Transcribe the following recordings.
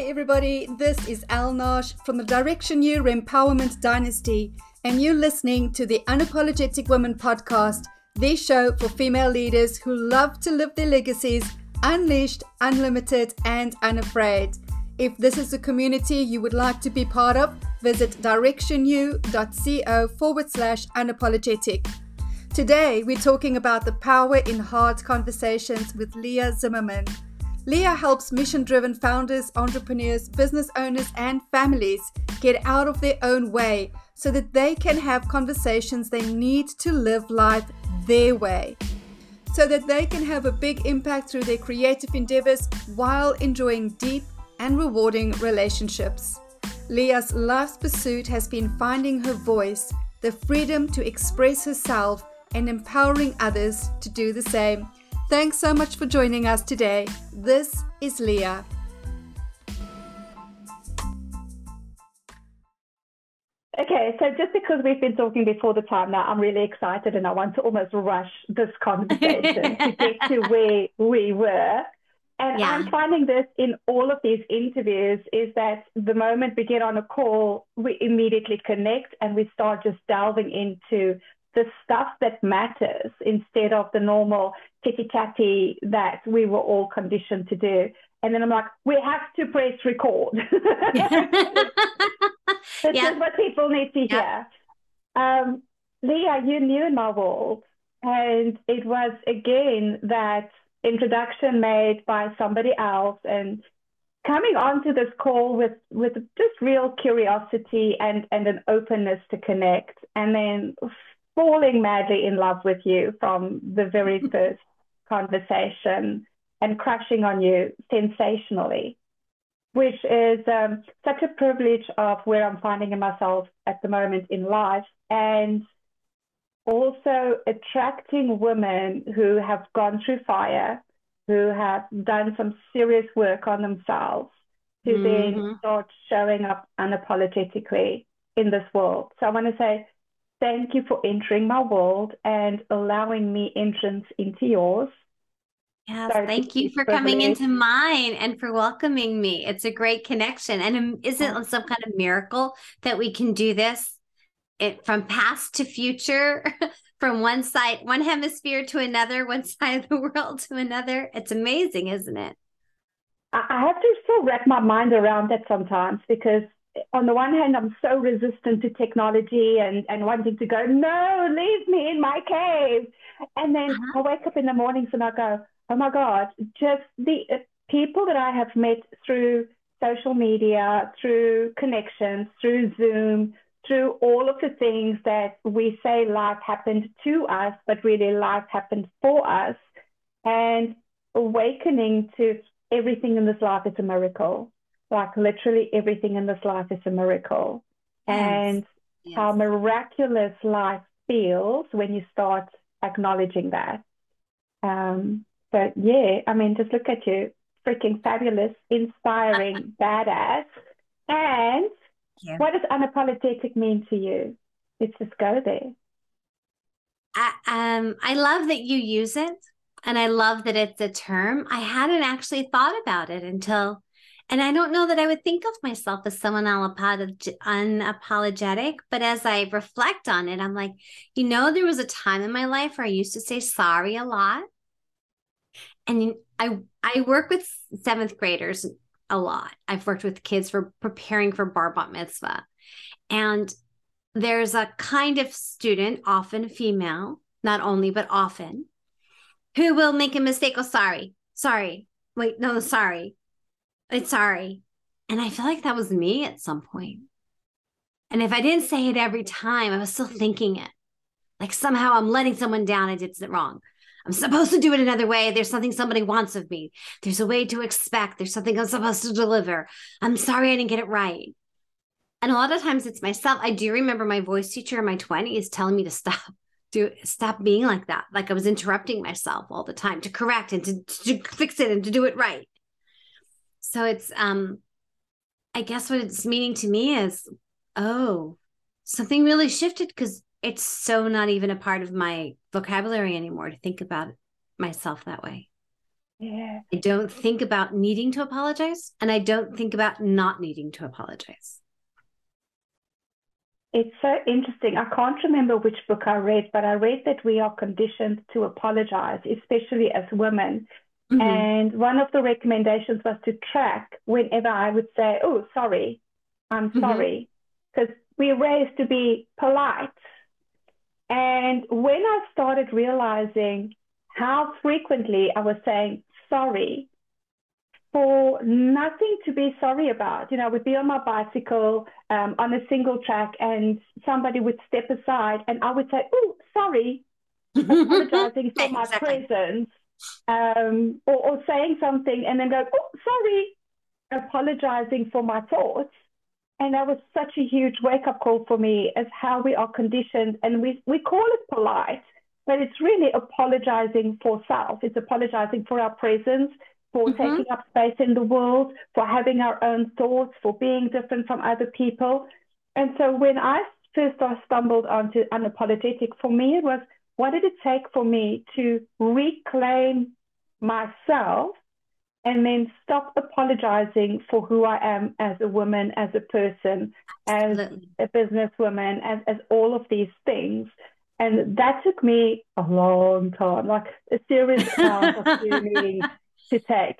Hey everybody, this is Elle Nagy from the Direction You Empowerment Dynasty, and you're listening to the Unapologetic Woman podcast, the show for female leaders who love to live their legacies unleashed, unlimited, and unafraid. If this is a community you would like to be part of, visit directionu.co forward slash unapologetic. Today, we're talking about the power in hard conversations with Leah Zimmerman. Leah helps mission driven founders, entrepreneurs, business owners, and families get out of their own way so that they can have conversations they need to live life their way. So that they can have a big impact through their creative endeavors while enjoying deep and rewarding relationships. Leah's life's pursuit has been finding her voice, the freedom to express herself, and empowering others to do the same. Thanks so much for joining us today. This is Leah. Okay, so just because we've been talking before the time now, I'm really excited and I want to almost rush this conversation to get to where we were. And yeah. I'm finding this in all of these interviews is that the moment we get on a call, we immediately connect and we start just delving into the stuff that matters instead of the normal titty tatty that we were all conditioned to do. And then I'm like, we have to press record. this yeah. is what people need to hear. Yeah. Um, Leah, you knew in my world, and it was again that introduction made by somebody else, and coming onto this call with with just real curiosity and and an openness to connect, and then falling madly in love with you from the very first conversation and crushing on you sensationally, which is um, such a privilege of where I'm finding myself at the moment in life. And also attracting women who have gone through fire, who have done some serious work on themselves, to mm-hmm. then start showing up unapologetically in this world. So I want to say thank you for entering my world and allowing me entrance into yours. Yes, thank you for coming into mine and for welcoming me. It's a great connection. And um, is it some kind of miracle that we can do this it, from past to future, from one side, one hemisphere to another, one side of the world to another? It's amazing, isn't it? I have to still wrap my mind around that sometimes because on the one hand, I'm so resistant to technology and, and wanting to go, no, leave me in my cave. And then uh-huh. I wake up in the mornings and I go, oh my God, just the uh, people that I have met through social media, through connections, through Zoom, through all of the things that we say life happened to us, but really life happened for us. And awakening to everything in this life is a miracle. Like literally everything in this life is a miracle. Yes. And yes. how miraculous life feels when you start acknowledging that. Um, but yeah, I mean, just look at you, freaking fabulous, inspiring, badass. And yeah. what does unapologetic mean to you? Let's just go there. I, um, I love that you use it, and I love that it's a term. I hadn't actually thought about it until, and I don't know that I would think of myself as someone unapologetic, but as I reflect on it, I'm like, you know, there was a time in my life where I used to say sorry a lot and I I work with seventh graders a lot. I've worked with kids for preparing for bar mitzvah, and there's a kind of student, often female, not only but often, who will make a mistake. Oh, sorry, sorry. Wait, no, sorry. It's sorry. And I feel like that was me at some point. And if I didn't say it every time, I was still thinking it. Like somehow I'm letting someone down. I did it wrong. I'm supposed to do it another way. There's something somebody wants of me. There's a way to expect. There's something I'm supposed to deliver. I'm sorry I didn't get it right. And a lot of times it's myself. I do remember my voice teacher in my 20s telling me to stop, do stop being like that. Like I was interrupting myself all the time to correct and to, to fix it and to do it right. So it's um I guess what it's meaning to me is, oh, something really shifted because it's so not even a part of my vocabulary anymore to think about myself that way. Yeah. I don't think about needing to apologize, and I don't think about not needing to apologize. It's so interesting. I can't remember which book I read, but I read that we are conditioned to apologize, especially as women. Mm-hmm. And one of the recommendations was to track whenever I would say, Oh, sorry, I'm mm-hmm. sorry. Because we're raised to be polite. And when I started realizing how frequently I was saying sorry for nothing to be sorry about. You know, I would be on my bicycle um, on a single track and somebody would step aside and I would say, oh, sorry, apologizing for my presence um, or, or saying something and then go, oh, sorry, apologizing for my thoughts. And that was such a huge wake up call for me as how we are conditioned. And we, we call it polite, but it's really apologizing for self. It's apologizing for our presence, for mm-hmm. taking up space in the world, for having our own thoughts, for being different from other people. And so when I first stumbled onto unapologetic, for me, it was what did it take for me to reclaim myself and then stop apologizing for who I am as a woman, as a person, as a businesswoman, as, as all of these things. And that took me a long time, like a serious amount of journey to take.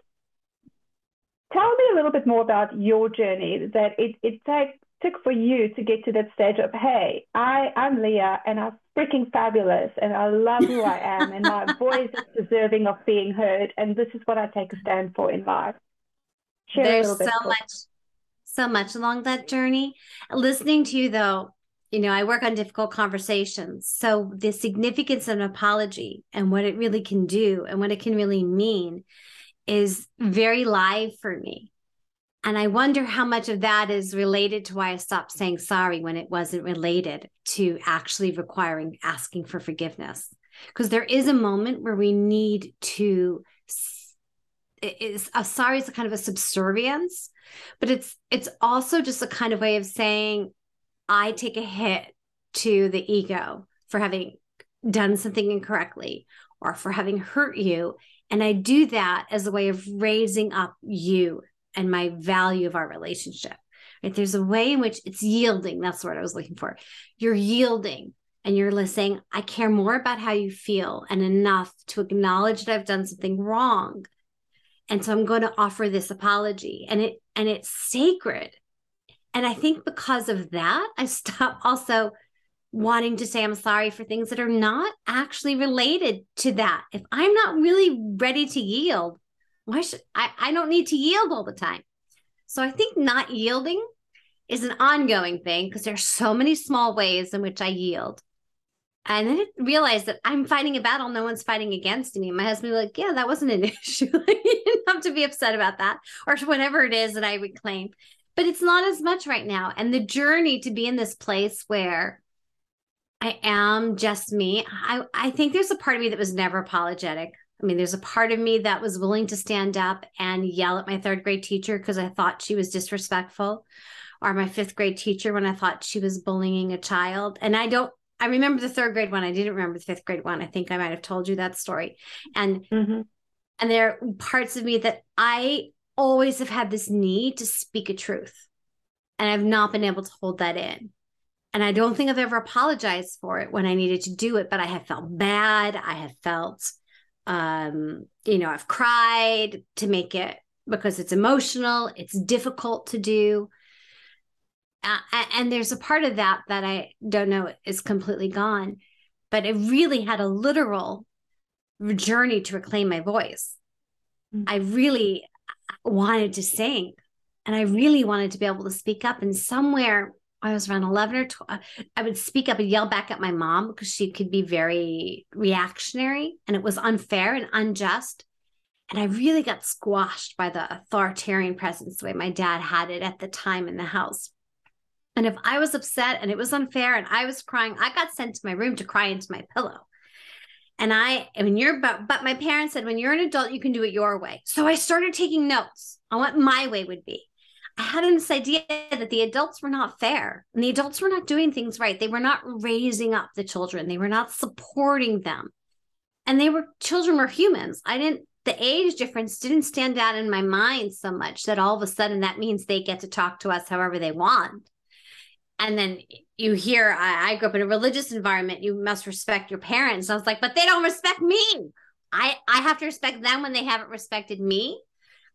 Tell me a little bit more about your journey that it, it take, took for you to get to that stage of, hey, I, I'm Leah and I'm freaking fabulous and I love who I am and my voice is deserving of being heard and this is what I take a stand for in life. Share There's so much, so much along that journey. Listening to you though, you know, I work on difficult conversations. So the significance of an apology and what it really can do and what it can really mean is very live for me. And I wonder how much of that is related to why I stopped saying sorry when it wasn't related to actually requiring asking for forgiveness. Because there is a moment where we need to is a sorry is a kind of a subservience, but it's it's also just a kind of way of saying I take a hit to the ego for having done something incorrectly or for having hurt you. And I do that as a way of raising up you and my value of our relationship. Right? There's a way in which it's yielding. That's what I was looking for. You're yielding and you're saying, I care more about how you feel and enough to acknowledge that I've done something wrong. And so I'm going to offer this apology. And it and it's sacred and I think because of that, I stopped also wanting to say I'm sorry for things that are not actually related to that. If I'm not really ready to yield, why should I? I don't need to yield all the time. So I think not yielding is an ongoing thing because there's so many small ways in which I yield. And then I realized that I'm fighting a battle no one's fighting against me. My husband was like, Yeah, that wasn't an issue. you didn't have to be upset about that, or whatever it is that I reclaim but it's not as much right now. And the journey to be in this place where I am just me, I, I think there's a part of me that was never apologetic. I mean, there's a part of me that was willing to stand up and yell at my third grade teacher because I thought she was disrespectful, or my fifth grade teacher when I thought she was bullying a child. And I don't, I remember the third grade one. I didn't remember the fifth grade one. I think I might have told you that story. And mm-hmm. and there are parts of me that I always have had this need to speak a truth. And I've not been able to hold that in. And I don't think I've ever apologized for it when I needed to do it, but I have felt bad. I have felt, um, you know, I've cried to make it because it's emotional, it's difficult to do. Uh, and there's a part of that that I don't know is completely gone, but it really had a literal journey to reclaim my voice. Mm-hmm. I really wanted to sing and I really wanted to be able to speak up. And somewhere I was around 11 or 12, uh, I would speak up and yell back at my mom because she could be very reactionary and it was unfair and unjust. And I really got squashed by the authoritarian presence, the way my dad had it at the time in the house. And if I was upset and it was unfair and I was crying, I got sent to my room to cry into my pillow. And I, I mean, you're, but, but my parents said, when you're an adult, you can do it your way. So I started taking notes on what my way would be. I had this idea that the adults were not fair and the adults were not doing things right. They were not raising up the children, they were not supporting them. And they were children were humans. I didn't the age difference didn't stand out in my mind so much that all of a sudden that means they get to talk to us however they want. And then you hear, I, I grew up in a religious environment, you must respect your parents. I was like, but they don't respect me. I, I have to respect them when they haven't respected me.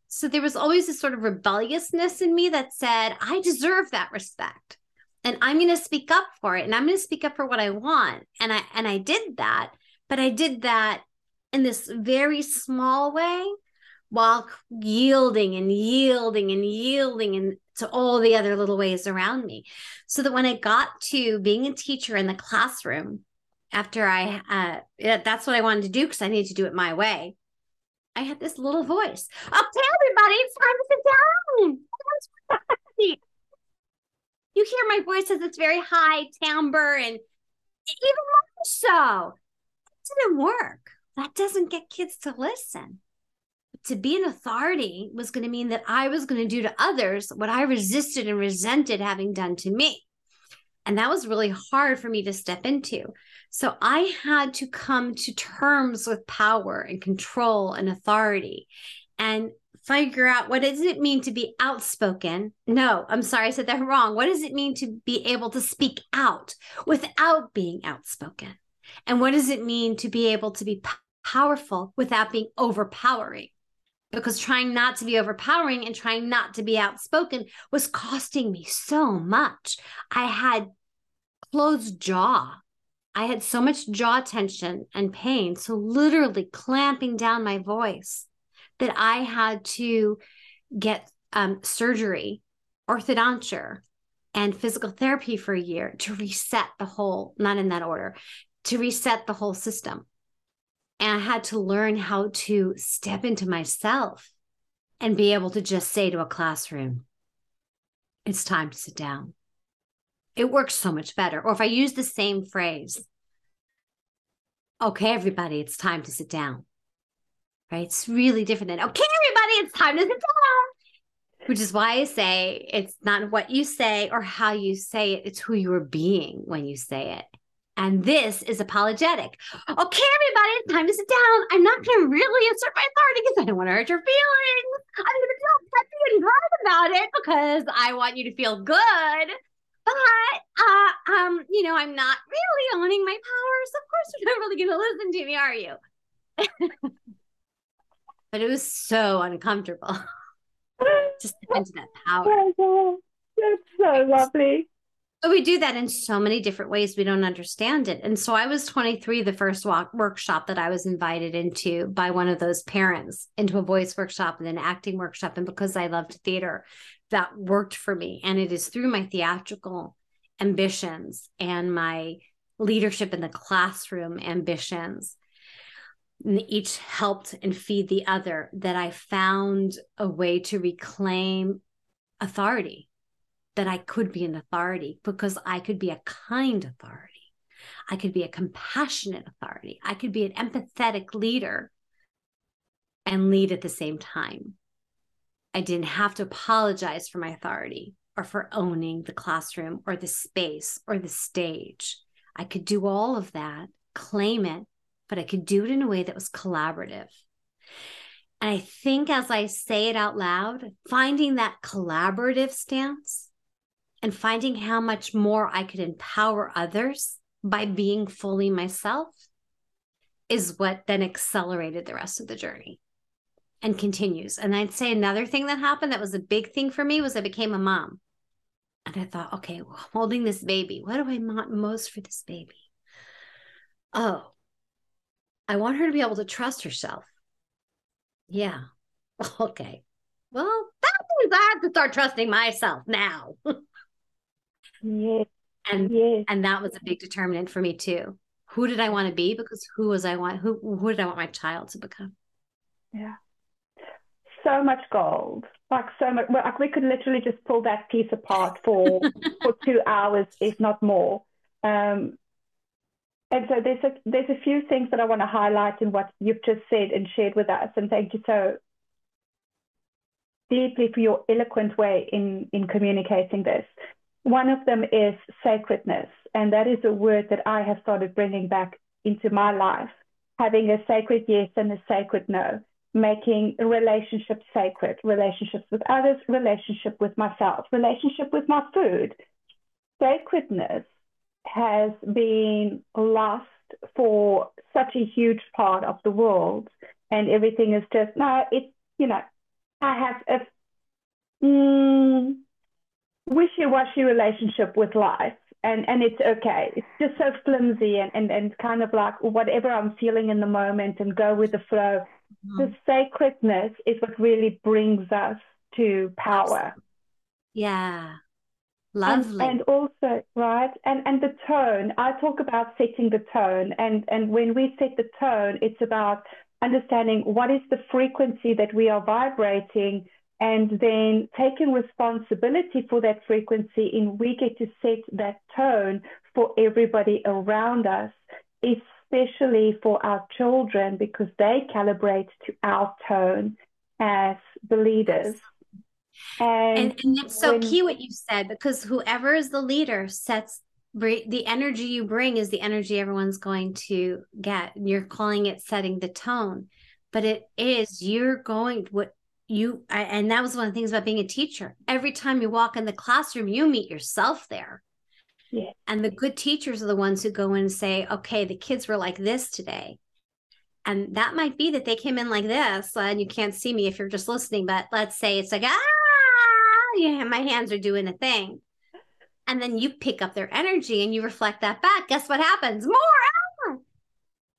So there was always this sort of rebelliousness in me that said, I deserve that respect. And I'm going to speak up for it and I'm going to speak up for what I want. And I and I did that, but I did that in this very small way while yielding and yielding and yielding and to all the other little ways around me. So that when I got to being a teacher in the classroom, after I, uh, that's what I wanted to do because I needed to do it my way. I had this little voice. Oh, okay, everybody, it's time to sit down. you hear my voice as it's very high timbre and even more so. It didn't work. That doesn't get kids to listen. To be an authority was going to mean that I was going to do to others what I resisted and resented having done to me. And that was really hard for me to step into. So I had to come to terms with power and control and authority and figure out what does it mean to be outspoken? No, I'm sorry, I said that wrong. What does it mean to be able to speak out without being outspoken? And what does it mean to be able to be powerful without being overpowering? Because trying not to be overpowering and trying not to be outspoken was costing me so much. I had closed jaw. I had so much jaw tension and pain. So, literally clamping down my voice that I had to get um, surgery, orthodonture, and physical therapy for a year to reset the whole, not in that order, to reset the whole system. And I had to learn how to step into myself and be able to just say to a classroom, it's time to sit down. It works so much better. Or if I use the same phrase, okay, everybody, it's time to sit down right? It's really different than, okay, everybody, it's time to sit down. Which is why I say it's not what you say or how you say it, it's who you are being when you say it. And this is apologetic. Okay, everybody, it's time to sit down. I'm not going to really assert my authority because I don't want to hurt your feelings. I'm going to feel peppy and proud about it because I want you to feel good. But, uh, um, you know, I'm not really owning my powers. Of course, you're not really going to listen to me, are you? but it was so uncomfortable. Just into that power. Oh That's so lovely. But we do that in so many different ways. We don't understand it. And so I was 23, the first walk workshop that I was invited into by one of those parents into a voice workshop and an acting workshop. And because I loved theater, that worked for me. And it is through my theatrical ambitions and my leadership in the classroom ambitions each helped and feed the other that I found a way to reclaim authority, that I could be an authority because I could be a kind authority. I could be a compassionate authority. I could be an empathetic leader and lead at the same time. I didn't have to apologize for my authority or for owning the classroom or the space or the stage. I could do all of that, claim it, but I could do it in a way that was collaborative. And I think as I say it out loud, finding that collaborative stance and finding how much more I could empower others by being fully myself is what then accelerated the rest of the journey and continues. And I'd say another thing that happened that was a big thing for me was I became a mom. And I thought, okay, well, holding this baby, what do I want most for this baby? Oh, I want her to be able to trust herself. Yeah. Okay. Well, that means I have to start trusting myself now. yes. And yes. and that was a big determinant for me too. Who did I want to be? Because who was I want who who did I want my child to become? Yeah. So much gold. Like so much like we could literally just pull that piece apart for for two hours, if not more. Um, and so there's a, there's a few things that I want to highlight in what you've just said and shared with us. And thank you so deeply for your eloquent way in, in communicating this. One of them is sacredness. And that is a word that I have started bringing back into my life, having a sacred yes and a sacred no. making relationships sacred, relationships with others, relationship with myself, relationship with my food. Sacredness has been lost for such a huge part of the world, and everything is just no. It's you know, I have a mm, wishy-washy relationship with life. And, and it's okay. It's just so flimsy and, and, and kind of like whatever I'm feeling in the moment and go with the flow mm-hmm. the sacredness is what really brings us to power. Yeah. Lovely. And, and, also, right, and, and the tone. I talk about setting the tone. And, and when we set the tone, it's about understanding what is the frequency that we are vibrating and then taking responsibility for that frequency and we get to set that tone for everybody around us especially for our children because they calibrate to our tone as the leaders. And, and, and it's so when, key what you said because whoever is the leader sets the energy you bring is the energy everyone's going to get. You're calling it setting the tone, but it is you're going what you and that was one of the things about being a teacher. Every time you walk in the classroom, you meet yourself there. Yeah. And the good teachers are the ones who go in and say, okay, the kids were like this today. And that might be that they came in like this, and you can't see me if you're just listening, but let's say it's like, ah, yeah, my hands are doing a thing. And then you pick up their energy and you reflect that back. Guess what happens? More. Ah!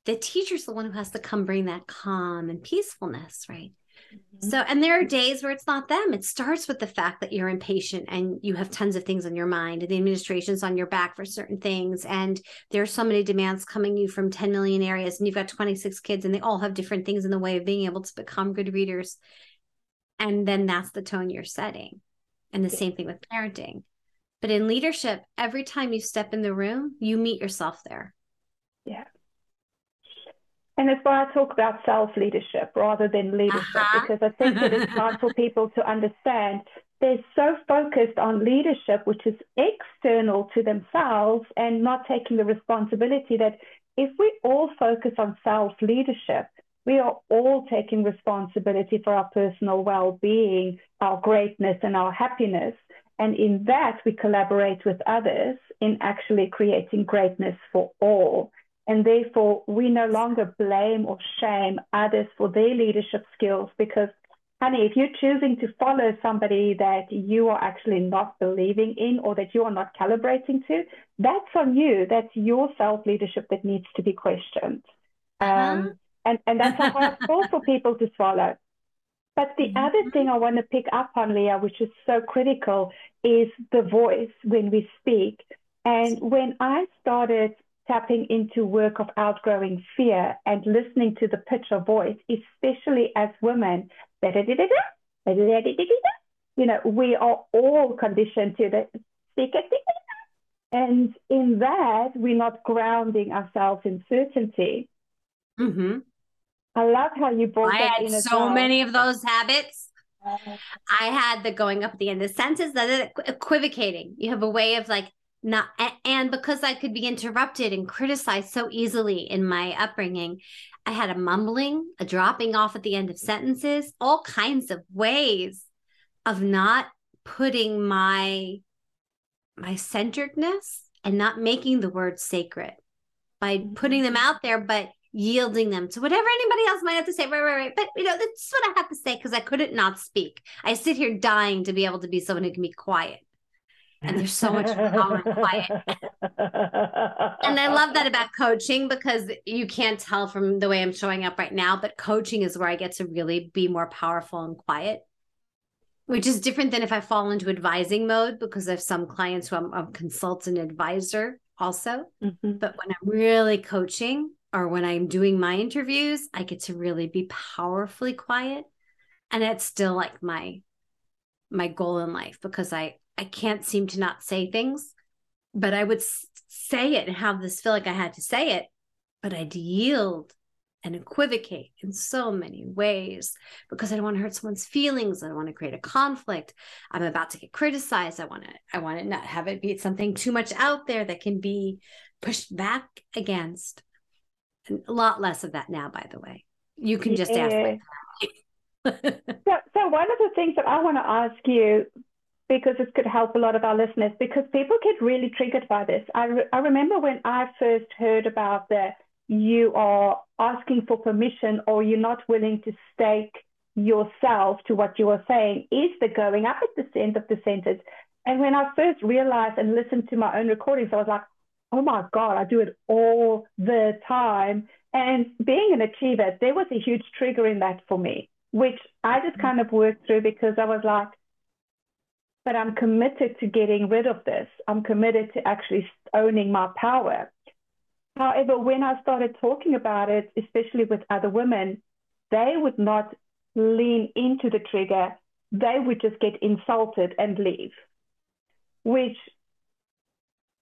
The teacher's the one who has to come bring that calm and peacefulness, right? Mm-hmm. So, and there are days where it's not them. It starts with the fact that you're impatient and you have tons of things on your mind, and the administration's on your back for certain things. And there's so many demands coming you from 10 million areas, and you've got 26 kids, and they all have different things in the way of being able to become good readers. And then that's the tone you're setting. And the same thing with parenting. But in leadership, every time you step in the room, you meet yourself there. Yeah. And that's why I talk about self leadership rather than leadership, uh-huh. because I think it is hard for people to understand. They're so focused on leadership, which is external to themselves, and not taking the responsibility that if we all focus on self leadership, we are all taking responsibility for our personal well being, our greatness, and our happiness. And in that, we collaborate with others in actually creating greatness for all. And therefore, we no longer blame or shame others for their leadership skills because, honey, if you're choosing to follow somebody that you are actually not believing in or that you are not calibrating to, that's on you. That's your self leadership that needs to be questioned. Uh-huh. Um, and, and that's a hard call for people to swallow. But the mm-hmm. other thing I want to pick up on, Leah, which is so critical, is the voice when we speak. And when I started tapping into work of outgrowing fear and listening to the pitch of voice, especially as women. You know, we are all conditioned to the and in that, we're not grounding ourselves in certainty. Mm-hmm. I love how you brought I that in. I had so well. many of those habits. I had the going up at the end of the sentence, that equivocating. You have a way of like not and because i could be interrupted and criticized so easily in my upbringing i had a mumbling a dropping off at the end of sentences all kinds of ways of not putting my my centeredness and not making the words sacred by putting them mm-hmm. out there but yielding them to whatever anybody else might have to say. Right right right. But you know that's what i have to say because i couldn't not speak. I sit here dying to be able to be someone who can be quiet and there's so much calm and quiet. and I love that about coaching because you can't tell from the way I'm showing up right now, but coaching is where I get to really be more powerful and quiet, which is different than if I fall into advising mode because I have some clients who I'm a consultant advisor also. Mm-hmm. But when I'm really coaching or when I'm doing my interviews, I get to really be powerfully quiet. And it's still like my my goal in life because I I can't seem to not say things, but I would say it and have this feel like I had to say it, but I'd yield and equivocate in so many ways because I don't want to hurt someone's feelings. I don't want to create a conflict. I'm about to get criticized. I want to, I want to not have it be something too much out there that can be pushed back against. And a lot less of that now, by the way. You can just yeah. ask so, so one of the things that I want to ask you, because this could help a lot of our listeners, because people get really triggered by this. I, re- I remember when I first heard about that you are asking for permission or you're not willing to stake yourself to what you are saying is the going up at the end of the sentence. And when I first realized and listened to my own recordings, I was like, oh my God, I do it all the time. And being an achiever, there was a huge trigger in that for me, which I just kind of worked through because I was like, but I'm committed to getting rid of this. I'm committed to actually owning my power. However, when I started talking about it, especially with other women, they would not lean into the trigger. They would just get insulted and leave, which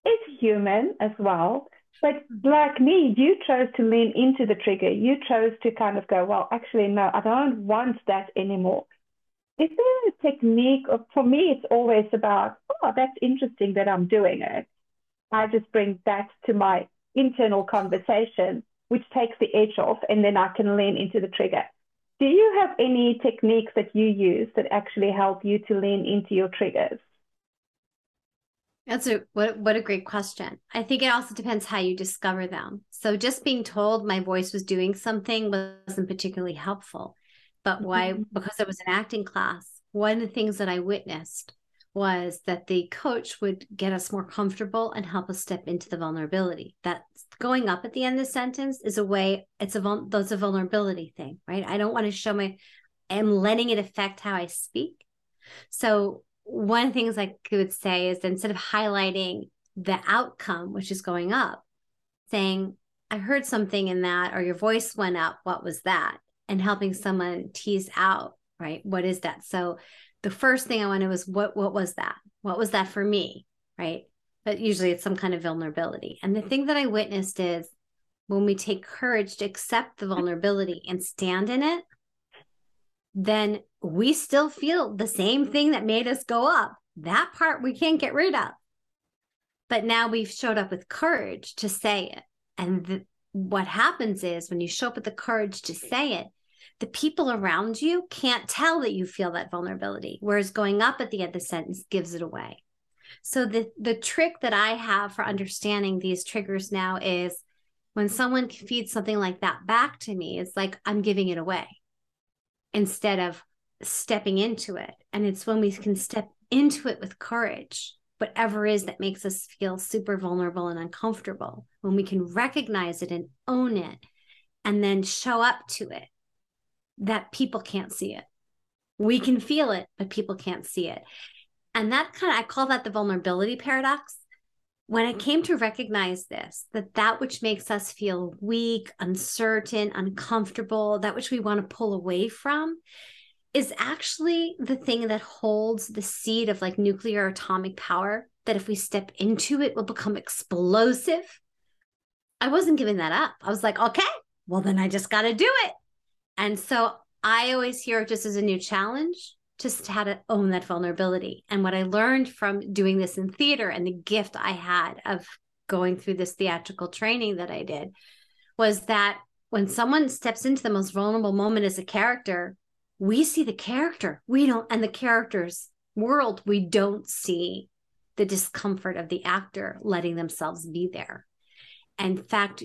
is human as well. But like me, you chose to lean into the trigger. You chose to kind of go, well, actually, no, I don't want that anymore. Is there a technique of, for me, it's always about, oh, that's interesting that I'm doing it. I just bring that to my internal conversation, which takes the edge off, and then I can lean into the trigger. Do you have any techniques that you use that actually help you to lean into your triggers? That's a what what a great question. I think it also depends how you discover them. So just being told my voice was doing something wasn't particularly helpful. But why mm-hmm. because it was an acting class, one of the things that I witnessed was that the coach would get us more comfortable and help us step into the vulnerability. That going up at the end of the sentence is a way, it's a that's a vulnerability thing, right? I don't want to show my I'm letting it affect how I speak. So one of the things I could say is instead of highlighting the outcome, which is going up, saying, I heard something in that, or your voice went up. What was that? And helping someone tease out, right? What is that? So the first thing I wanted was what what was that? What was that for me? Right. But usually it's some kind of vulnerability. And the thing that I witnessed is when we take courage to accept the vulnerability and stand in it, then we still feel the same thing that made us go up. That part we can't get rid of. But now we've showed up with courage to say it. And the, what happens is when you show up with the courage to say it, the people around you can't tell that you feel that vulnerability. Whereas going up at the end of the sentence gives it away. So the the trick that I have for understanding these triggers now is when someone feeds something like that back to me, it's like I'm giving it away instead of stepping into it. And it's when we can step into it with courage, whatever is that makes us feel super vulnerable and uncomfortable, when we can recognize it and own it and then show up to it, that people can't see it. We can feel it, but people can't see it. And that kind of, I call that the vulnerability paradox when I came to recognize this that that which makes us feel weak uncertain uncomfortable that which we want to pull away from is actually the thing that holds the seed of like nuclear atomic power that if we step into it will become explosive. I wasn't giving that up. I was like okay well then i just got to do it. And so i always hear it just as a new challenge just how to own that vulnerability. And what I learned from doing this in theater and the gift I had of going through this theatrical training that I did was that when someone steps into the most vulnerable moment as a character, we see the character. We don't, and the character's world, we don't see the discomfort of the actor letting themselves be there. In fact,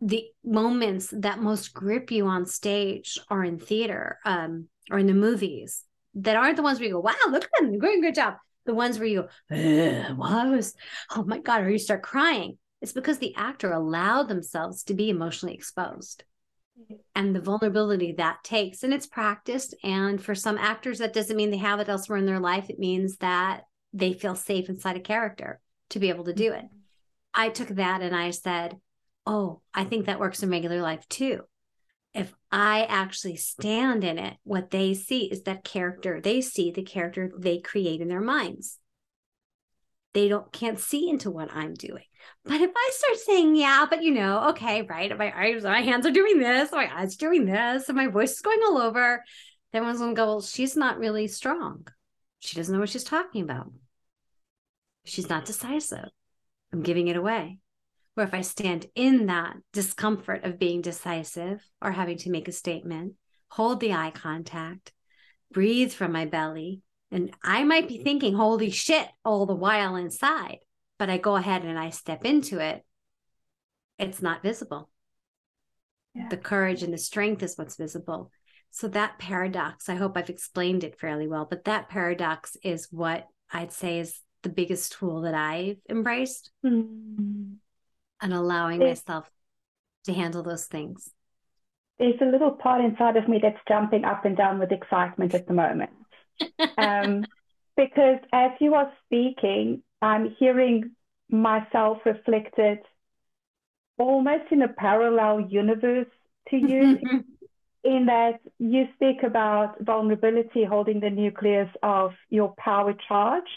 the moments that most grip you on stage are in theater um, or in the movies that aren't the ones where you go, wow, look at them, doing good job. The ones where you go, what was, oh my God, or you start crying. It's because the actor allowed themselves to be emotionally exposed and the vulnerability that takes. And it's practiced. And for some actors, that doesn't mean they have it elsewhere in their life. It means that they feel safe inside a character to be able to do it. I took that and I said, oh, I think that works in regular life too if I actually stand in it, what they see is that character. They see the character they create in their minds. They don't can't see into what I'm doing. But if I start saying, yeah, but you know, okay, right, my eyes, my hands are doing this, my eyes are doing this, and my voice is going all over, then everyone's gonna go, well, she's not really strong. She doesn't know what she's talking about. She's not decisive. I'm giving it away where if I stand in that discomfort of being decisive or having to make a statement, hold the eye contact, breathe from my belly. And I might be thinking, holy shit, all the while inside, but I go ahead and I step into it. It's not visible. Yeah. The courage and the strength is what's visible. So that paradox, I hope I've explained it fairly well, but that paradox is what I'd say is the biggest tool that I've embraced mm-hmm. and allowing myself to handle those things. There's a little part inside of me that's jumping up and down with excitement at the moment. Um, because as you are speaking, I'm hearing myself reflected almost in a parallel universe to you. in that you speak about vulnerability holding the nucleus of your power charge.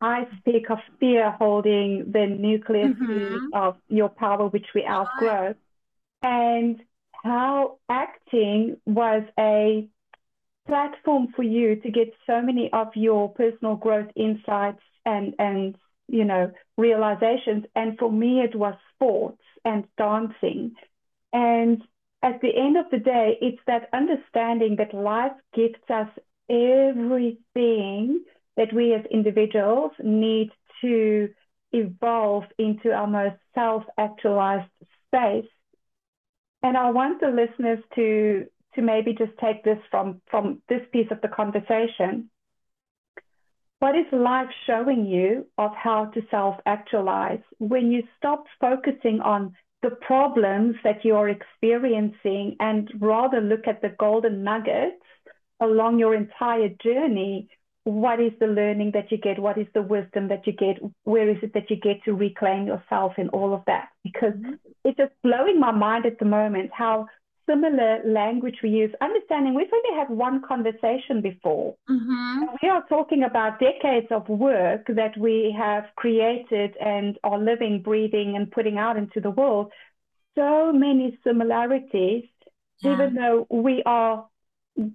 I speak of fear holding the nucleus mm-hmm. of your power, which we outgrow. And how acting was a platform for you to get so many of your personal growth insights and, and you know, realizations. And for me, it was sports and dancing. And at the end of the day, it's that understanding that life gives us everything that we as individuals need to evolve into our most self actualized space. And I want the listeners to, to maybe just take this from, from this piece of the conversation. What is life showing you of how to self actualize when you stop focusing on the problems that you're experiencing and rather look at the golden nuggets along your entire journey. What is the learning that you get? What is the wisdom that you get? Where is it that you get to reclaim yourself in all of that? Because mm-hmm. it's just blowing my mind at the moment how similar language we use, understanding we've only had one conversation before. Mm-hmm. We are talking about decades of work that we have created and are living, breathing, and putting out into the world. So many similarities, yeah. even though we are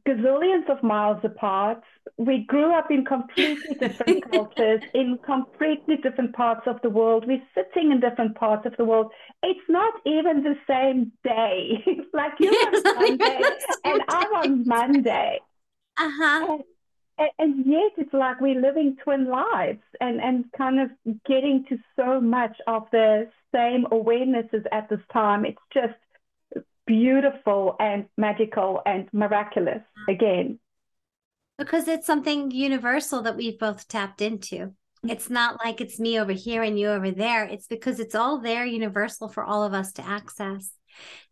gazillions of miles apart. We grew up in completely different cultures, in completely different parts of the world. We're sitting in different parts of the world. It's not even the same day. like you're on Sunday and I'm on Monday. Uh-huh. And, and yet it's like we're living twin lives and, and kind of getting to so much of the same awarenesses at this time. It's just beautiful and magical and miraculous again. Because it's something universal that we've both tapped into. Mm-hmm. It's not like it's me over here and you over there. It's because it's all there universal for all of us to access.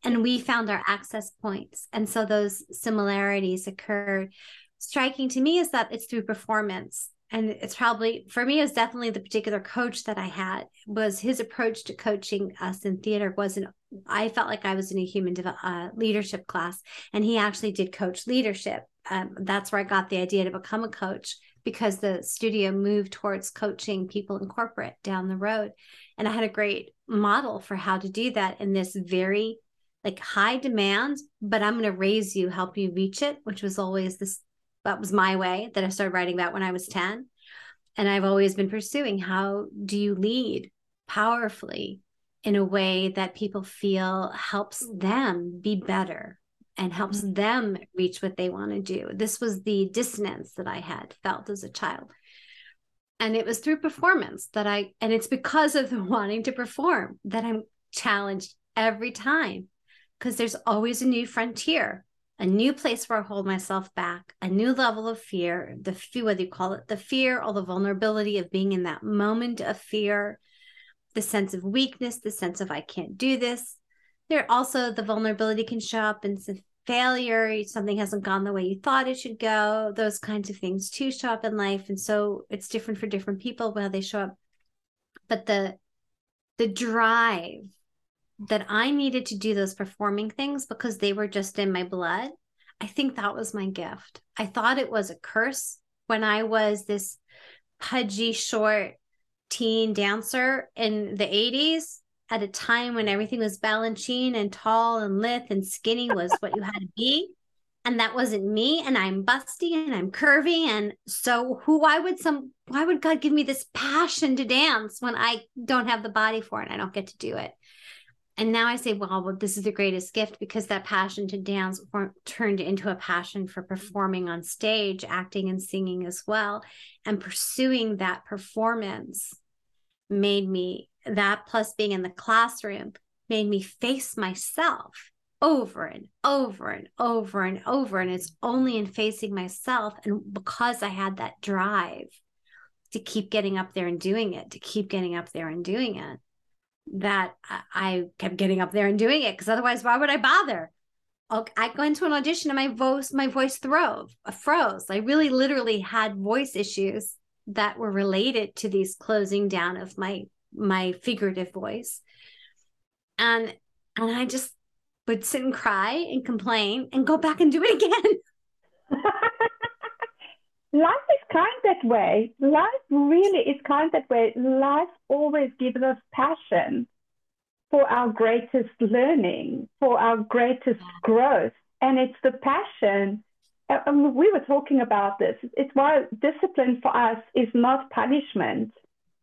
And we found our access points. And so those similarities occurred. Striking to me is that it's through performance and it's probably for me it was definitely the particular coach that i had was his approach to coaching us in theater wasn't i felt like i was in a human uh, leadership class and he actually did coach leadership um, that's where i got the idea to become a coach because the studio moved towards coaching people in corporate down the road and i had a great model for how to do that in this very like high demand but i'm going to raise you help you reach it which was always this that was my way that I started writing about when I was 10. And I've always been pursuing how do you lead powerfully in a way that people feel helps them be better and helps mm-hmm. them reach what they want to do. This was the dissonance that I had felt as a child. And it was through performance that I, and it's because of the wanting to perform that I'm challenged every time because there's always a new frontier a new place where I hold myself back, a new level of fear, the fear, whether you call it the fear or the vulnerability of being in that moment of fear, the sense of weakness, the sense of I can't do this. There also the vulnerability can show up in some failure, something hasn't gone the way you thought it should go. Those kinds of things too show up in life. And so it's different for different people how they show up. But the the drive that I needed to do those performing things because they were just in my blood. I think that was my gift. I thought it was a curse when I was this pudgy, short teen dancer in the 80s at a time when everything was Balanchine and tall and lithe and skinny was what you had to be. And that wasn't me. And I'm busty and I'm curvy. And so who why would some why would God give me this passion to dance when I don't have the body for it? I don't get to do it. and now I say, well, well, this is the greatest gift because that passion to dance turned into a passion for performing on stage, acting and singing as well. And pursuing that performance made me, that plus being in the classroom, made me face myself over and over and over and over. And it's only in facing myself. And because I had that drive to keep getting up there and doing it, to keep getting up there and doing it, that I kept getting up there and doing it because otherwise, why would I bother? I go into an audition and my voice, my voice throve, froze. I really literally had voice issues that were related to these closing down of my my figurative voice, and and I just would sit and cry and complain and go back and do it again. life is kind that way. Life really is kind that way. Life always gives us passion for our greatest learning, for our greatest growth. And it's the passion. And we were talking about this. It's why discipline for us is not punishment.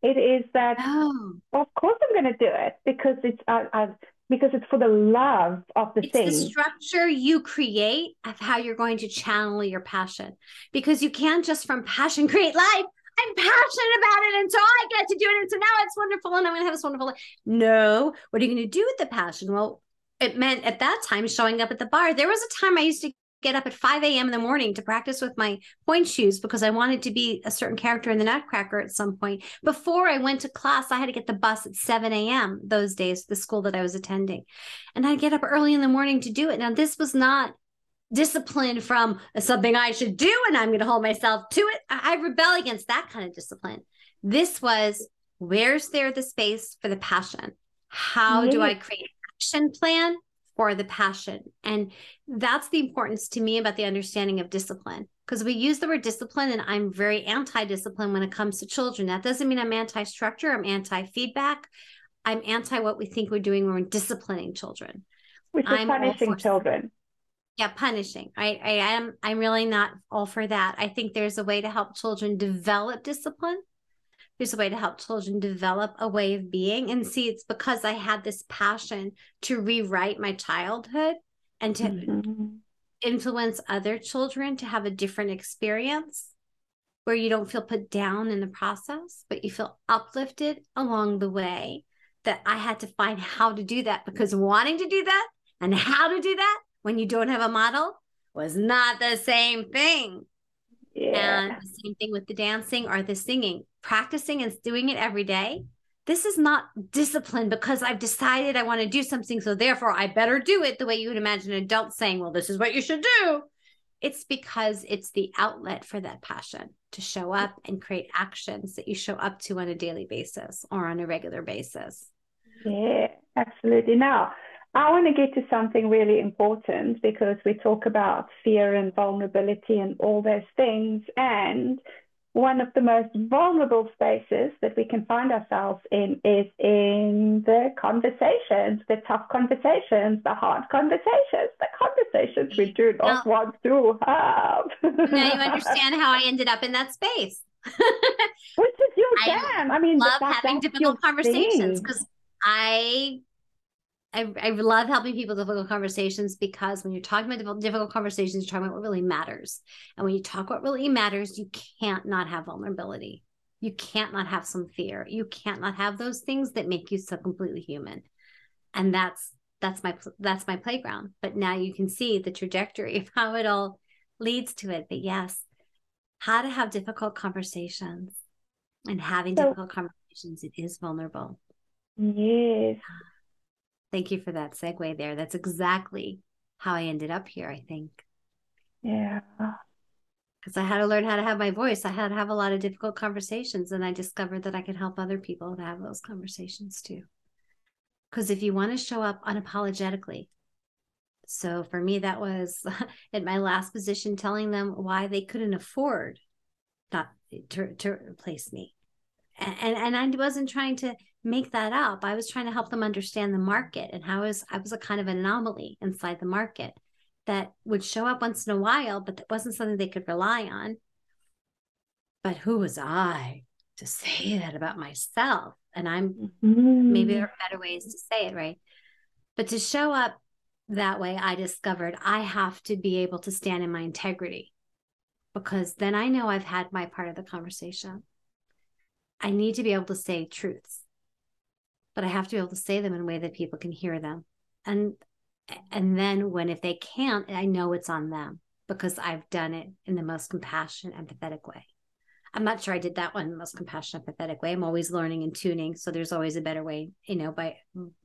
It is that, oh. of course, I'm going to do it because it's I, I, because it's for the love of the it's thing. the structure you create of how you're going to channel your passion. Because you can't just from passion create life. I'm passionate about it, and so I get to do it, and so now it's wonderful, and I'm going to have this wonderful life. No, what are you going to do with the passion? Well, it meant at that time showing up at the barre. There was a time I used to get up at 5 a.m. in the morning to practice with my pointe shoes because I wanted to be a certain character in the Nutcracker at some point. Before I went to class, I had to get the bus at 7 a.m. those days, the school that I was attending. And I'd get up early in the morning to do it. Now, this was not discipline from something I should do and I'm going to hold myself to it. I, I rebel against that kind of discipline. This was where's there the space for the passion? How do I create an action plan for the passion. And that's the importance to me about the understanding of discipline. Because we use the word discipline, and I'm very anti discipline when it comes to children. That doesn't mean I'm anti structure, I'm anti feedback. I'm anti what we think we're doing when we're disciplining children. Which is I'm punishing children. Yeah, punishing. I, I am I'm really not all for that. I think there's a way to help children develop discipline there's a way to help children develop a way of being. And see, it's because I had this passion to rewrite my childhood and to mm-hmm. influence other children to have a different experience where you don't feel put down in the process, but you feel uplifted along the way. That I had to find how to do that because wanting to do that and how to do that when you don't have a model was not the same thing. Yeah. And the same thing with the dancing or the singing practicing and doing it every day, this is not discipline because I've decided I want to do something. So therefore, I better do it the way you would imagine an adult saying, well, this is what you should do. It's because it's the outlet for that passion to show up and create actions that you show up to on a daily basis or on a regular basis. Yeah, absolutely. Now, I want to get to something really important because we talk about fear and vulnerability and all those things. And one of the most vulnerable spaces that we can find ourselves in is in the conversations, the tough conversations, the hard conversations, the conversations we do not now, want to have. now you understand how I ended up in that space. Which is your jam. I, I mean, love having difficult conversations because I I, I love helping people with difficult conversations because when you're talking about difficult conversations, you're talking about what really matters. And when you talk what really matters, you can't not have vulnerability. You can't not have some fear. You can't not have those things that make you so completely human. And that's that's my that's my playground. But now you can see the trajectory of how it all leads to it. But yes, how to have difficult conversations and having so, difficult conversations, it is vulnerable. Yes. Thank you for that segue there. That's exactly how I ended up here, I think. Yeah. Because I had to learn how to have my voice. I had to have a lot of difficult conversations, and I discovered that I could help other people to have those conversations too. Because if you want to show up unapologetically, so for me, that was at my last position telling them why they couldn't afford not to, to replace me. And, and, I wasn't trying to make that up. I was trying to help them understand the market and how I was, I was a kind of anomaly inside the market that would show up once in a while, but that wasn't something they could rely on. But who was I to say that about myself? And I'm mm-hmm. maybe there are better ways to say it, right? But to show up that way, I discovered I have to be able to stand in my integrity because then I know I've had my part of the conversation. I need to be able to say truths, but I have to be able to say them in a way that people can hear them. And and then when if they can't, I know it's on them because I've done it in the most compassionate, empathetic way. I'm not sure I did that one in the most compassionate, empathetic way. I'm always learning and tuning, so there's always a better way, you know. By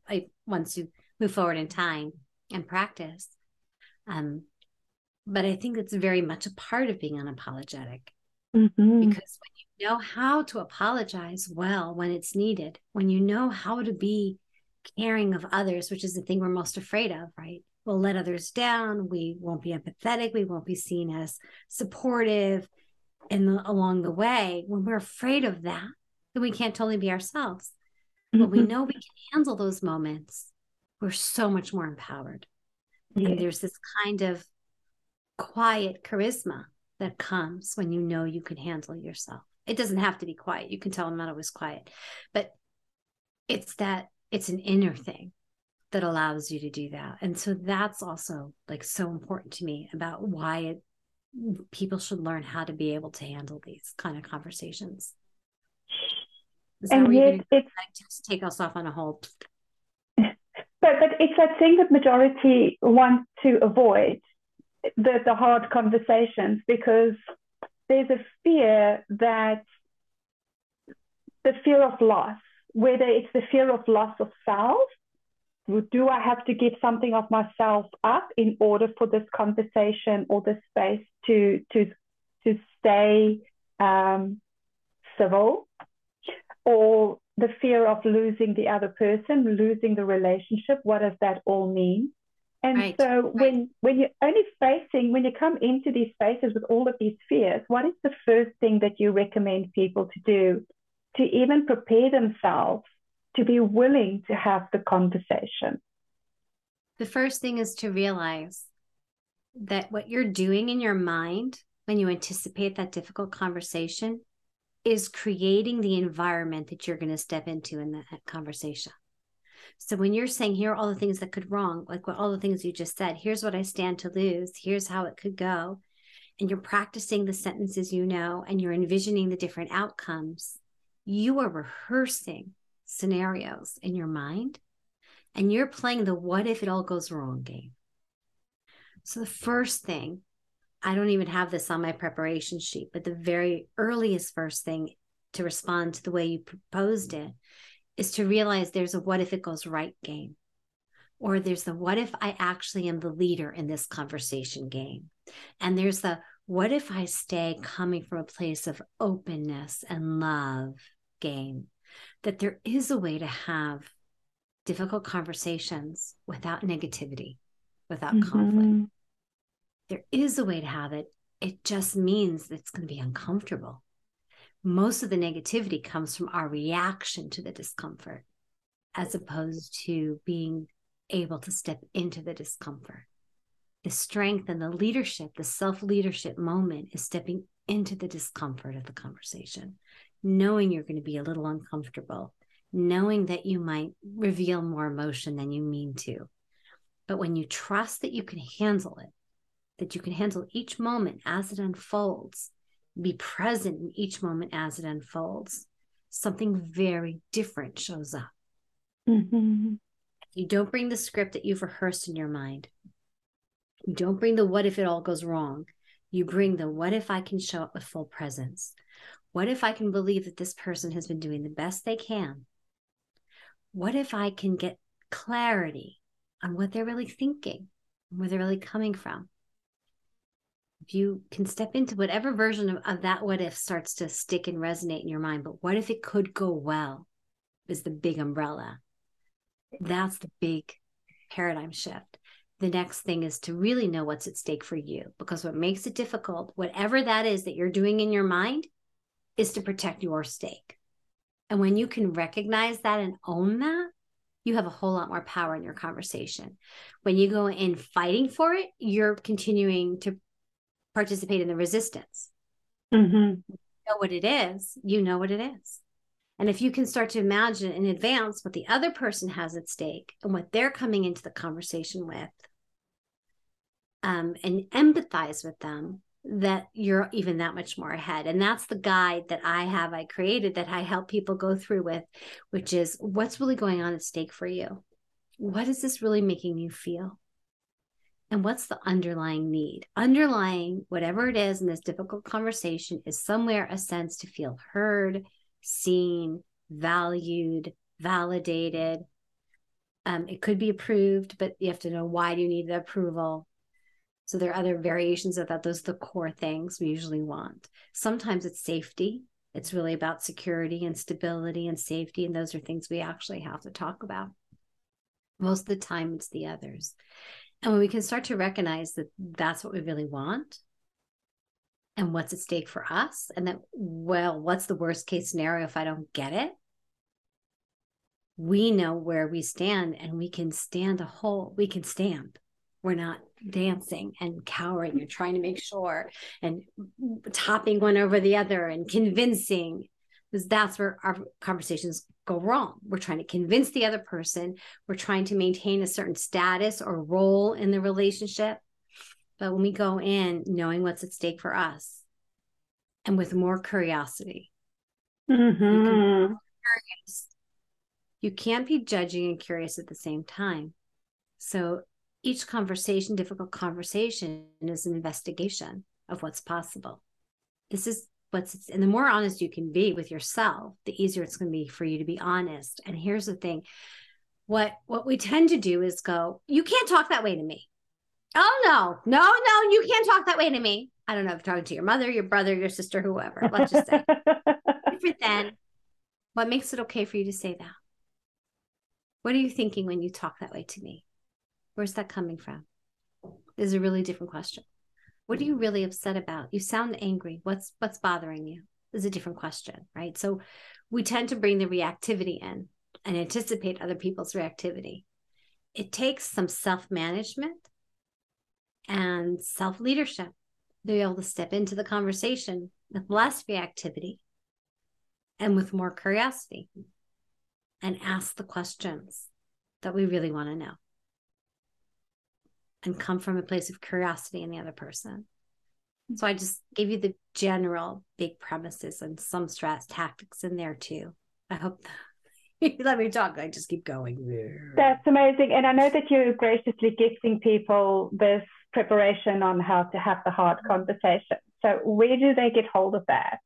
I once you move forward in time and practice, um, but I think it's very much a part of being unapologetic mm-hmm. because when you know how to apologize well when it's needed, when you know how to be caring of others, which is the thing we're most afraid of, right? We'll let others down. We won't be empathetic. We won't be seen as supportive. And along the way, when we're afraid of that, then we can't totally be ourselves. Mm-hmm. But we know we can handle those moments. We're so much more empowered. Yeah. And there's this kind of quiet charisma that comes when you know you can handle yourself. It doesn't have to be quiet. You can tell I'm not always quiet, but it's that it's an inner thing that allows you to do that. And so that's also like so important to me about why it, people should learn how to be able to handle these kind of conversations. Is and yet it's just take us off on a whole. But but it's that thing that majority want to avoid the the hard conversations because there's a fear that the fear of loss whether it's the fear of loss of self do I have to give something of myself up in order for this conversation or this space to to to stay um, civil, or the fear of losing the other person, losing the relationship? What does that all mean? And right. so right. when when you're only facing when you come into these spaces with all of these fears, what is the first thing that you recommend people to do to even prepare themselves to be willing to have the conversation? The first thing is to realize that what you're doing in your mind when you anticipate that difficult conversation is creating the environment that you're going to step into in that conversation. So when you're saying here are all the things that could wrong, like what all the things you just said, here's what I stand to lose, here's how it could go, and you're practicing the sentences you know and you're envisioning the different outcomes, you are rehearsing scenarios in your mind and you're playing the what if it all goes wrong game. So, the first thing, I don't even have this on my preparation sheet, but the very earliest first thing to respond to the way you proposed it is to realize there's a what if it goes right game. Or there's the what if I actually am the leader in this conversation game. And there's the what if I stay coming from a place of openness and love game that there is a way to have difficult conversations without negativity, without mm-hmm. conflict. There is a way to have it. It just means it's going to be uncomfortable. Most of the negativity comes from our reaction to the discomfort, as opposed to being able to step into the discomfort. The strength and the leadership, the self leadership moment is stepping into the discomfort of the conversation knowing you're going to be a little uncomfortable, knowing that you might reveal more emotion than you mean to. But when you trust that you can handle it, that you can handle each moment as it unfolds, be present in each moment as it unfolds, something very different shows up. Mm-hmm. You don't bring the script that you've rehearsed in your mind. You don't bring the what if it all goes wrong. You bring the what if I can show up with full presence. What if I can believe that this person has been doing the best they can? What if I can get clarity on what they're really thinking, where they're really coming from? If you can step into whatever version of, of that what if starts to stick and resonate in your mind, but what if it could go well is the big umbrella. That's the big paradigm shift. The next thing is to really know what's at stake for you because what makes it difficult, whatever that is that you're doing in your mind, is to protect your stake. And when you can recognize that and own that, you have a whole lot more power in your conversation. When you go in fighting for it, you're continuing to participate in the resistance. Mm-hmm. You know what it is, you know what it is. And if you can start to imagine in advance what the other person has at stake and what they're coming into the conversation with, um, and empathize with them, that you're even that much more ahead. And that's the guide that I have, I created that I help people go through with, which is what's really going on at stake for you? What is this really making you feel? And what's the underlying need? Underlying whatever it is in this difficult conversation is somewhere a sense to feel heard, seen, valued, validated. Um, it could be approved, but you have to know why do you need the approval. So there are other variations of that. Those are the core things we usually want. Sometimes it's safety. It's really about security and stability and safety. And those are things we actually have to talk about. Most of the time, it's the others. And when we can start to recognize that that's what we really want and what's at stake for us, and that, well, what's the worst case scenario if I don't get it? We know where we stand and we can stand a whole, we can stamp. We're not dancing and cowering and trying to make sure and topping one over the other and convincing because that's where our conversations go wrong. We're trying to convince the other person, we're trying to maintain a certain status or role in the relationship. But when we go in knowing what's at stake for us and with more curiosity, mm-hmm. you can't be judging and curious at the same time. So each conversation, difficult conversation, is an investigation of what's possible. This is what's and the more honest you can be with yourself the easier it's going to be for you to be honest. And here's the thing what what we tend to do is go you can't talk that way to me. Oh no no no you can't talk that way to me. I don't know if you're talking to your mother your brother your sister whoever let's just say. Different then what makes it okay for you to say that? What are you thinking when you talk that way to me? Where's that coming from? This is a really different question what are you really upset about? You sound angry. What's what's bothering you? Is a different question right? So we tend to bring the reactivity in and anticipate other people's reactivity. It takes some self-management and self-leadership to be able to step into the conversation with less reactivity and with more curiosity and ask the questions that we really want to know and come from a place of curiosity in the other person. Mm-hmm. So I just gave you the general big premises and some stress tactics in there too. I hope you let me talk. I just keep going. That's amazing. And I know that you're graciously gifting people this preparation on how to have the hard conversation. So where do they get hold of that?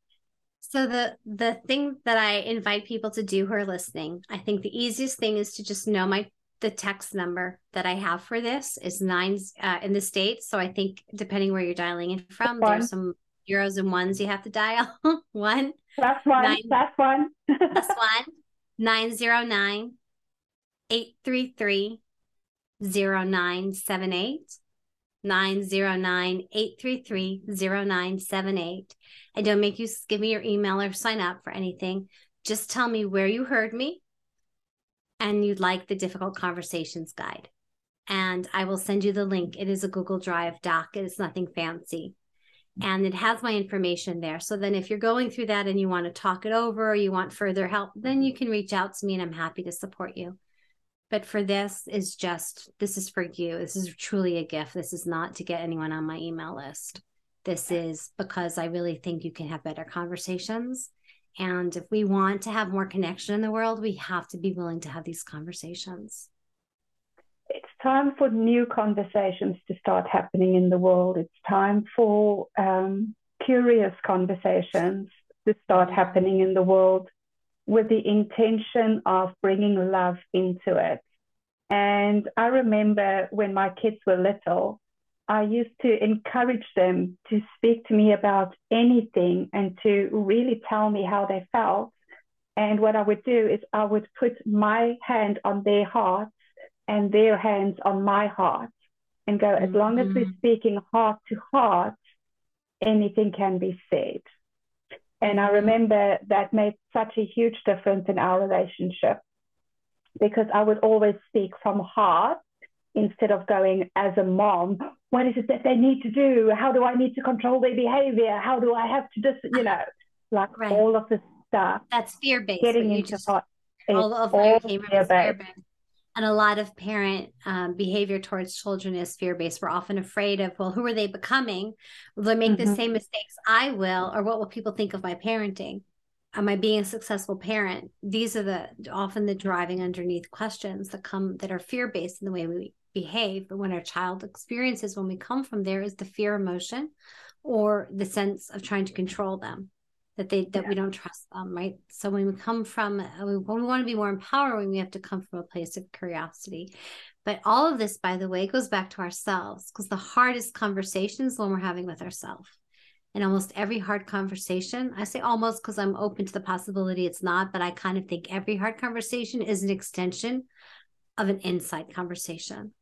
So the the thing that I invite people to do who are listening, I think the easiest thing is to just know my the text number that I have for this is nine uh, in the States. So I think depending where you're dialing in from, one. there's some zeros and ones you have to dial. one. That's one. Nine, that's one. that's one. 909 833 0978. 909 833 0978. I don't make you give me your email or sign up for anything. Just tell me where you heard me and you'd like the difficult conversations guide. And I will send you the link. It is a Google Drive doc, it's nothing fancy. And it has my information there. So then, if you're going through that and you want to talk it over or you want further help, then you can reach out to me and I'm happy to support you. But for this is just, this is for you. This is truly a gift. This is not to get anyone on my email list. This is because I really think you can have better conversations and if we want to have more connection in the world, we have to be willing to have these conversations. It's time for new conversations to start happening in the world. It's time for um, curious conversations to start happening in the world with the intention of bringing love into it. And I remember when my kids were little, I used to encourage them to speak to me about anything and to really tell me how they felt. And what I would do is I would put my hand on their hearts and their hands on my heart and go, as long as we're mm-hmm. speaking heart to heart, anything can be said. And I remember that made such a huge difference in our relationship because I would always speak from heart instead of going as a mom, what is it that they need to do? How do I need to control their behavior? How do I have to just, you know, like right. all of this stuff. That's fear based. Getting into just, all, all of all fear based. And a lot of parent um, behavior towards children is fear based. We're often afraid of, well, who are they becoming? Will they make mm-hmm. the same mistakes I will? Or what will people think of my parenting? Am I being a successful parent? These are the often the driving underneath questions that come that are fear based in the way we behave. But when our child experiences, when we come from there, is the fear emotion or the sense of trying to control them that they that yeah. we don't trust them right so when we come from uh, when we want to be more empowering we have to come from a place of curiosity but all of this by the way goes back to ourselves because the hardest conversations when we're having with ourselves and almost every hard conversation i say almost because i'm open to the possibility it's not but i kind of think every hard conversation is an extension of an inside conversation.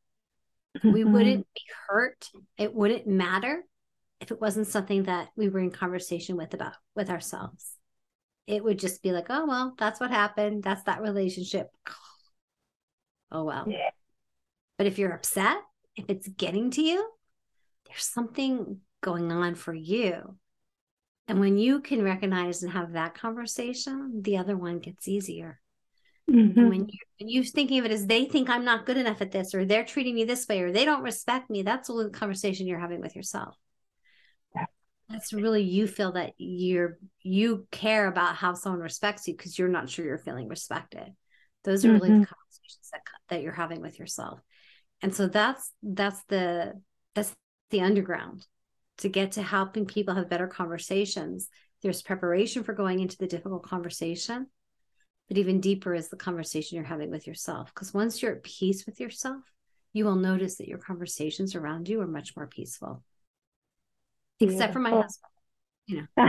We wouldn't mm-hmm. be hurt. It wouldn't matter if it wasn't something that we were in conversation with about with ourselves. It would just be like oh well that's what happened. That's that relationship. Oh well. Yeah. but if you're upset if it's getting to you there's something going on for you. And when you can recognize and have that conversation the other one gets easier mm-hmm. and when you when you're thinking of it as they think i'm not good enough at this or they're treating me this way or they don't respect me that's all the conversation you're having with yourself. That's really you feel that you're you care about how someone respects you because you're not sure you're feeling respected. Those are really mm-hmm. the conversations that that you're having with yourself. And so that's that's the that's the underground. To get to helping people have better conversations there's preparation for going into the difficult conversation but even deeper is the conversation you're having with yourself because once you're at peace with yourself you will notice that your conversations around you are much more peaceful except for my husband. You know,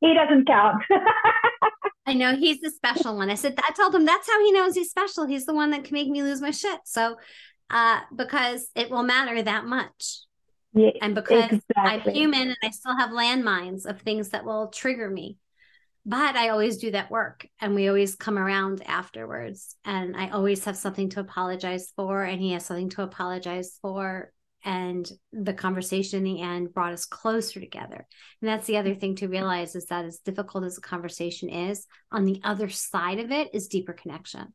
he doesn't count. I know he's the special one. I said I told him that's how he knows he's special. He's the one that can make me lose my shit. So, uh, because it will matter that much. Yeah, and because exactly. I'm human and I still have landmines of things that will trigger me. But I always do that work and we always come around afterwards. And I always have something to apologize for, and he has something to apologize for. And the conversation in the end brought us closer together. And that's the other thing to realize is that as difficult as a conversation is on the other side of it is deeper connection.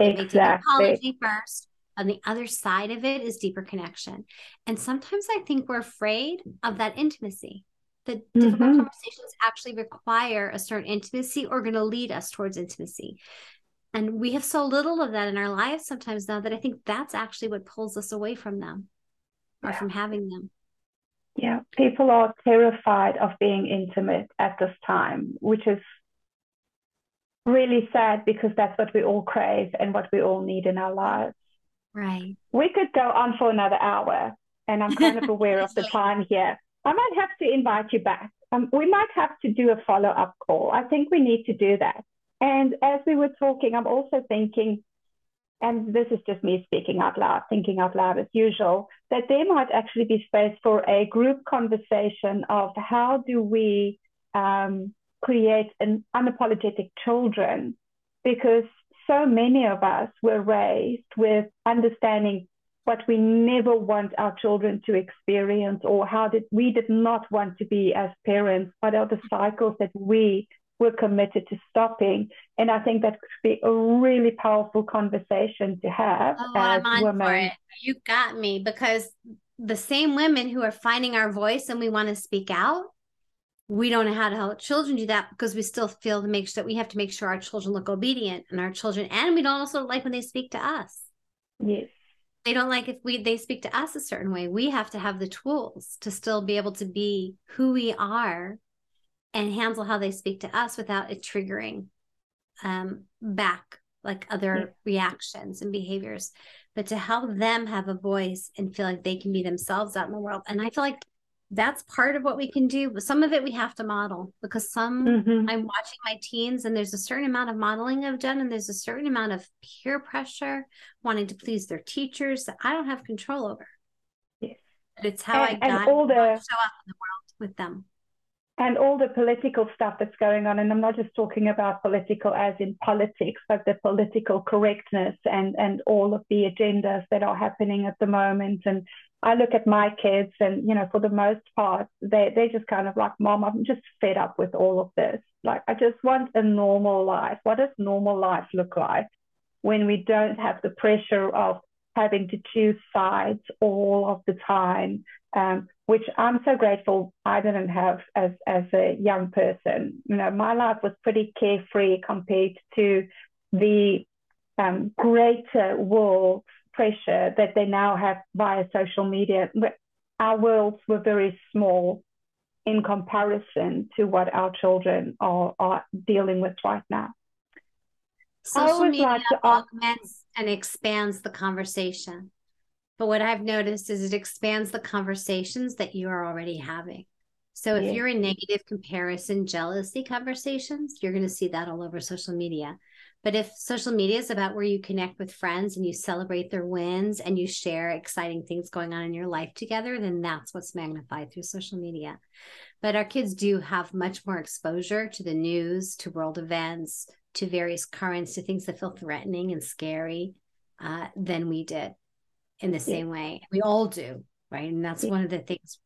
Exactly. apology first. On the other side of it is deeper connection. And sometimes i think we're afraid of that intimacy the mm-hmm. difficult conversations actually require a certain intimacy or going to lead us towards intimacy and we have so little of that in our lives sometimes now that i think that's actually what pulls us away from them or yeah. from having them. Yeah, people are terrified of being intimate at this time, which is really sad because that's what we all crave and what we all need in our lives. Right. We could go on for another hour, and I'm kind of aware of the time here. I might have to invite you back. Um, we might have to do a follow up call. I think we need to do that. And as we were talking, I'm also thinking and this is just me speaking out loud, thinking out loud as usual, that there might actually be space for a group conversation of how do we um, create an unapologetic children, because so many of us were raised with understanding what we never want our children to experience or how did we did not want to be as parents what are the cycles that we we're committed to stopping. And I think that could be a really powerful conversation to have oh, as I'm on women. For it. You got me because the same women who are finding our voice and we want to speak out, we don't know how to help children do that because we still feel to make sure that we have to make sure our children look obedient and our children, and we don't also like when they speak to us. Yes. They don't like if we they speak to us a certain way. We have to have the tools to still be able to be who we are and handle how they speak to us without it triggering um, back like other yeah. reactions and behaviors, but to help them have a voice and feel like they can be themselves out in the world. And I feel like that's part of what we can do, but some of it we have to model because some mm-hmm. I'm watching my teens and there's a certain amount of modeling I've done and there's a certain amount of peer pressure, wanting to please their teachers that I don't have control over. Yes. But it's how and, I got all the, show up in the world with them and all the political stuff that's going on. And I'm not just talking about political as in politics, but the political correctness and, and all of the agendas that are happening at the moment. And I look at my kids and, you know, for the most part, they, they just kind of like, mom, I'm just fed up with all of this. Like, I just want a normal life. What does normal life look like when we don't have the pressure of having to choose sides all of the time? Um, which I'm so grateful I didn't have as, as a young person. You know, my life was pretty carefree compared to the um, greater world pressure that they now have via social media. Our worlds were very small in comparison to what our children are, are dealing with right now. Social media like augments and expands the conversation. But what I've noticed is it expands the conversations that you are already having. So if yeah. you're in negative comparison, jealousy conversations, you're going to see that all over social media. But if social media is about where you connect with friends and you celebrate their wins and you share exciting things going on in your life together, then that's what's magnified through social media. But our kids do have much more exposure to the news, to world events, to various currents, to things that feel threatening and scary uh, than we did in the same way. We all do, right? And that's one of the things.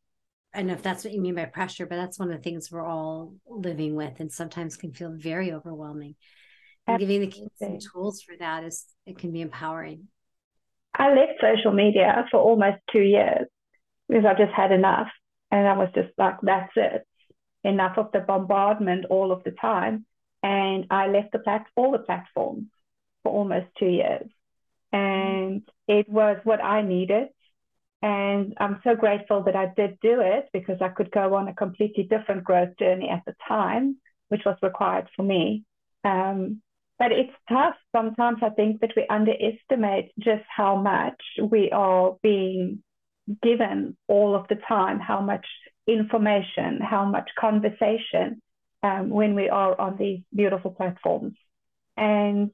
I don't know if that's what you mean by pressure, but that's one of the things we're all living with and sometimes can feel very overwhelming and giving the kids some tools for that is it can be empowering. I left social media for almost two years because I just had enough. And I was just like, that's it. Enough of the bombardment all of the time. And I left the plat- all the platforms for almost two years. And it was what I needed. And I'm so grateful that I did do it because I could go on a completely different growth journey at the time, which was required for me. Um, but it's tough. Sometimes I think that we underestimate just how much we are being given all of the time, how much information, how much conversation um, when we are on these beautiful platforms. And,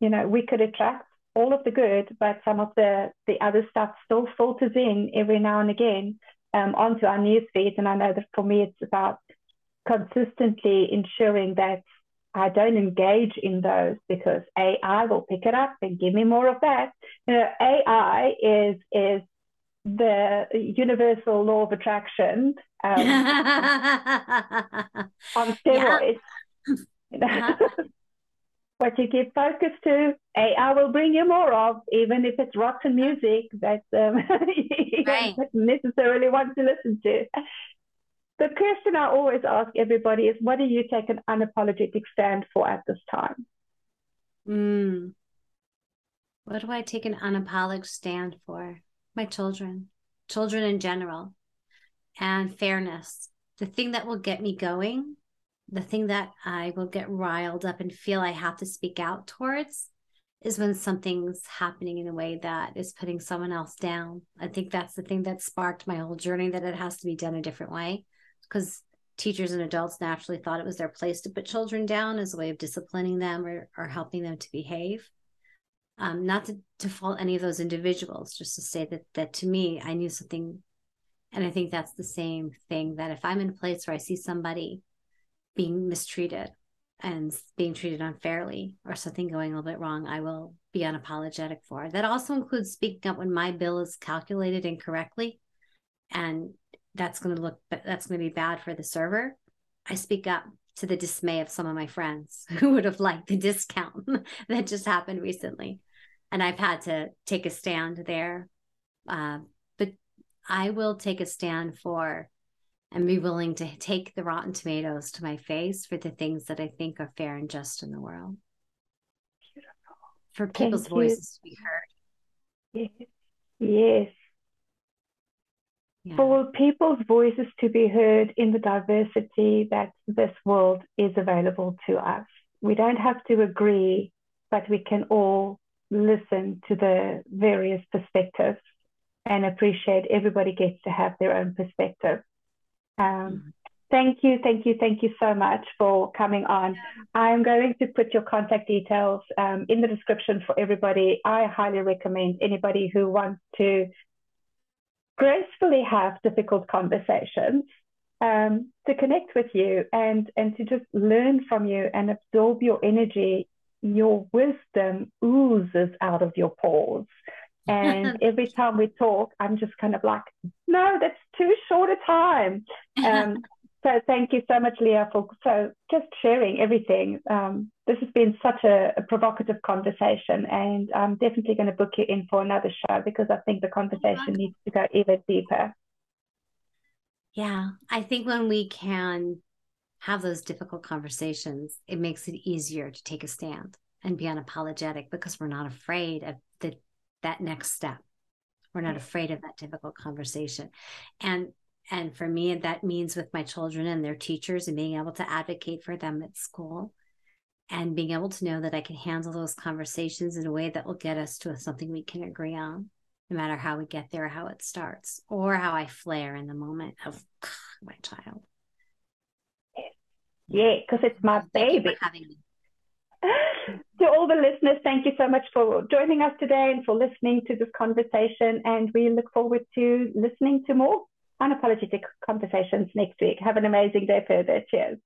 you know, we could attract all of the good, but some of the, the other stuff still filters in every now and again um, onto our news feeds. And I know that for me, it's about consistently ensuring that I don't engage in those because AI will pick it up and give me more of that. You know, AI is is the universal law of attraction um, on steroids. Yeah. what you give focus to, AI will bring you more of, even if it's rotten music that um, you right. don't necessarily want to listen to the question I always ask everybody is what do you take an unapologetic stand for at this time? Mm. What do I take an unapologetic stand for? My children, children in general, and fairness. The thing that will get me going, the thing that I will get riled up and feel I have to speak out towards is when something's happening in a way that is putting someone else down. I think that's the thing that sparked my whole journey that it has to be done a different way because teachers and adults naturally thought it was their place to put children down as a way of disciplining them or, or helping them to behave. Um, not to, to fault any of those individuals, just to say that that to me, I knew something, and I think that's the same thing. That if I'm in a place where I see somebody being mistreated and being treated unfairly or something going a little bit wrong, I will be unapologetic for. That also includes speaking up when my bill is calculated incorrectly and that's going to look that's going to be bad for the server i speak up to the dismay of some of my friends who would have liked the discount that just happened recently. And i've had to take a stand there. Uh, but i will take a stand for and be willing to take the rotten tomatoes to my face for the things that i think are fair and just in the world. Beautiful. for people's voices to be heard. Yes yes yeah. for people's voices to be heard in the diversity that this world is available to us. We don't have to agree, but we can all listen to the various perspectives and appreciate everybody gets to have their own perspective. Um, mm-hmm. Thank you, thank you, thank you so much for coming on. I'm going to put your contact details um, in the description for everybody. I highly recommend anybody who wants to gracefully have difficult conversations um, to connect with you and, and to just learn from you and absorb your energy. Your wisdom oozes out of your pores. And every time we talk, I'm just kind of like, no, that's too short a time. Um, so thank you so much, Leah, for so just sharing everything. Um, this has been such a, a, provocative conversation, and I'm definitely going to book you in for another show because I think the conversation needs to go even deeper. Yeah, I think when we can have those difficult conversations, it makes it easier to take a stand and be unapologetic because we're not afraid of the that next step. We're not afraid of that difficult conversation. And and for me that means with my children and their teachers and being able to advocate for them at school and being able to know that I can handle those conversations in a way that will get us to something we can agree on, no matter how we get there, how it starts, or how I flare in the moment of my child. Yeah, because it's my baby. to all the listeners, thank you so much for joining us today and for listening to this conversation. And we look forward to listening to more unapologetic conversations next week. Have an amazing day further. Cheers.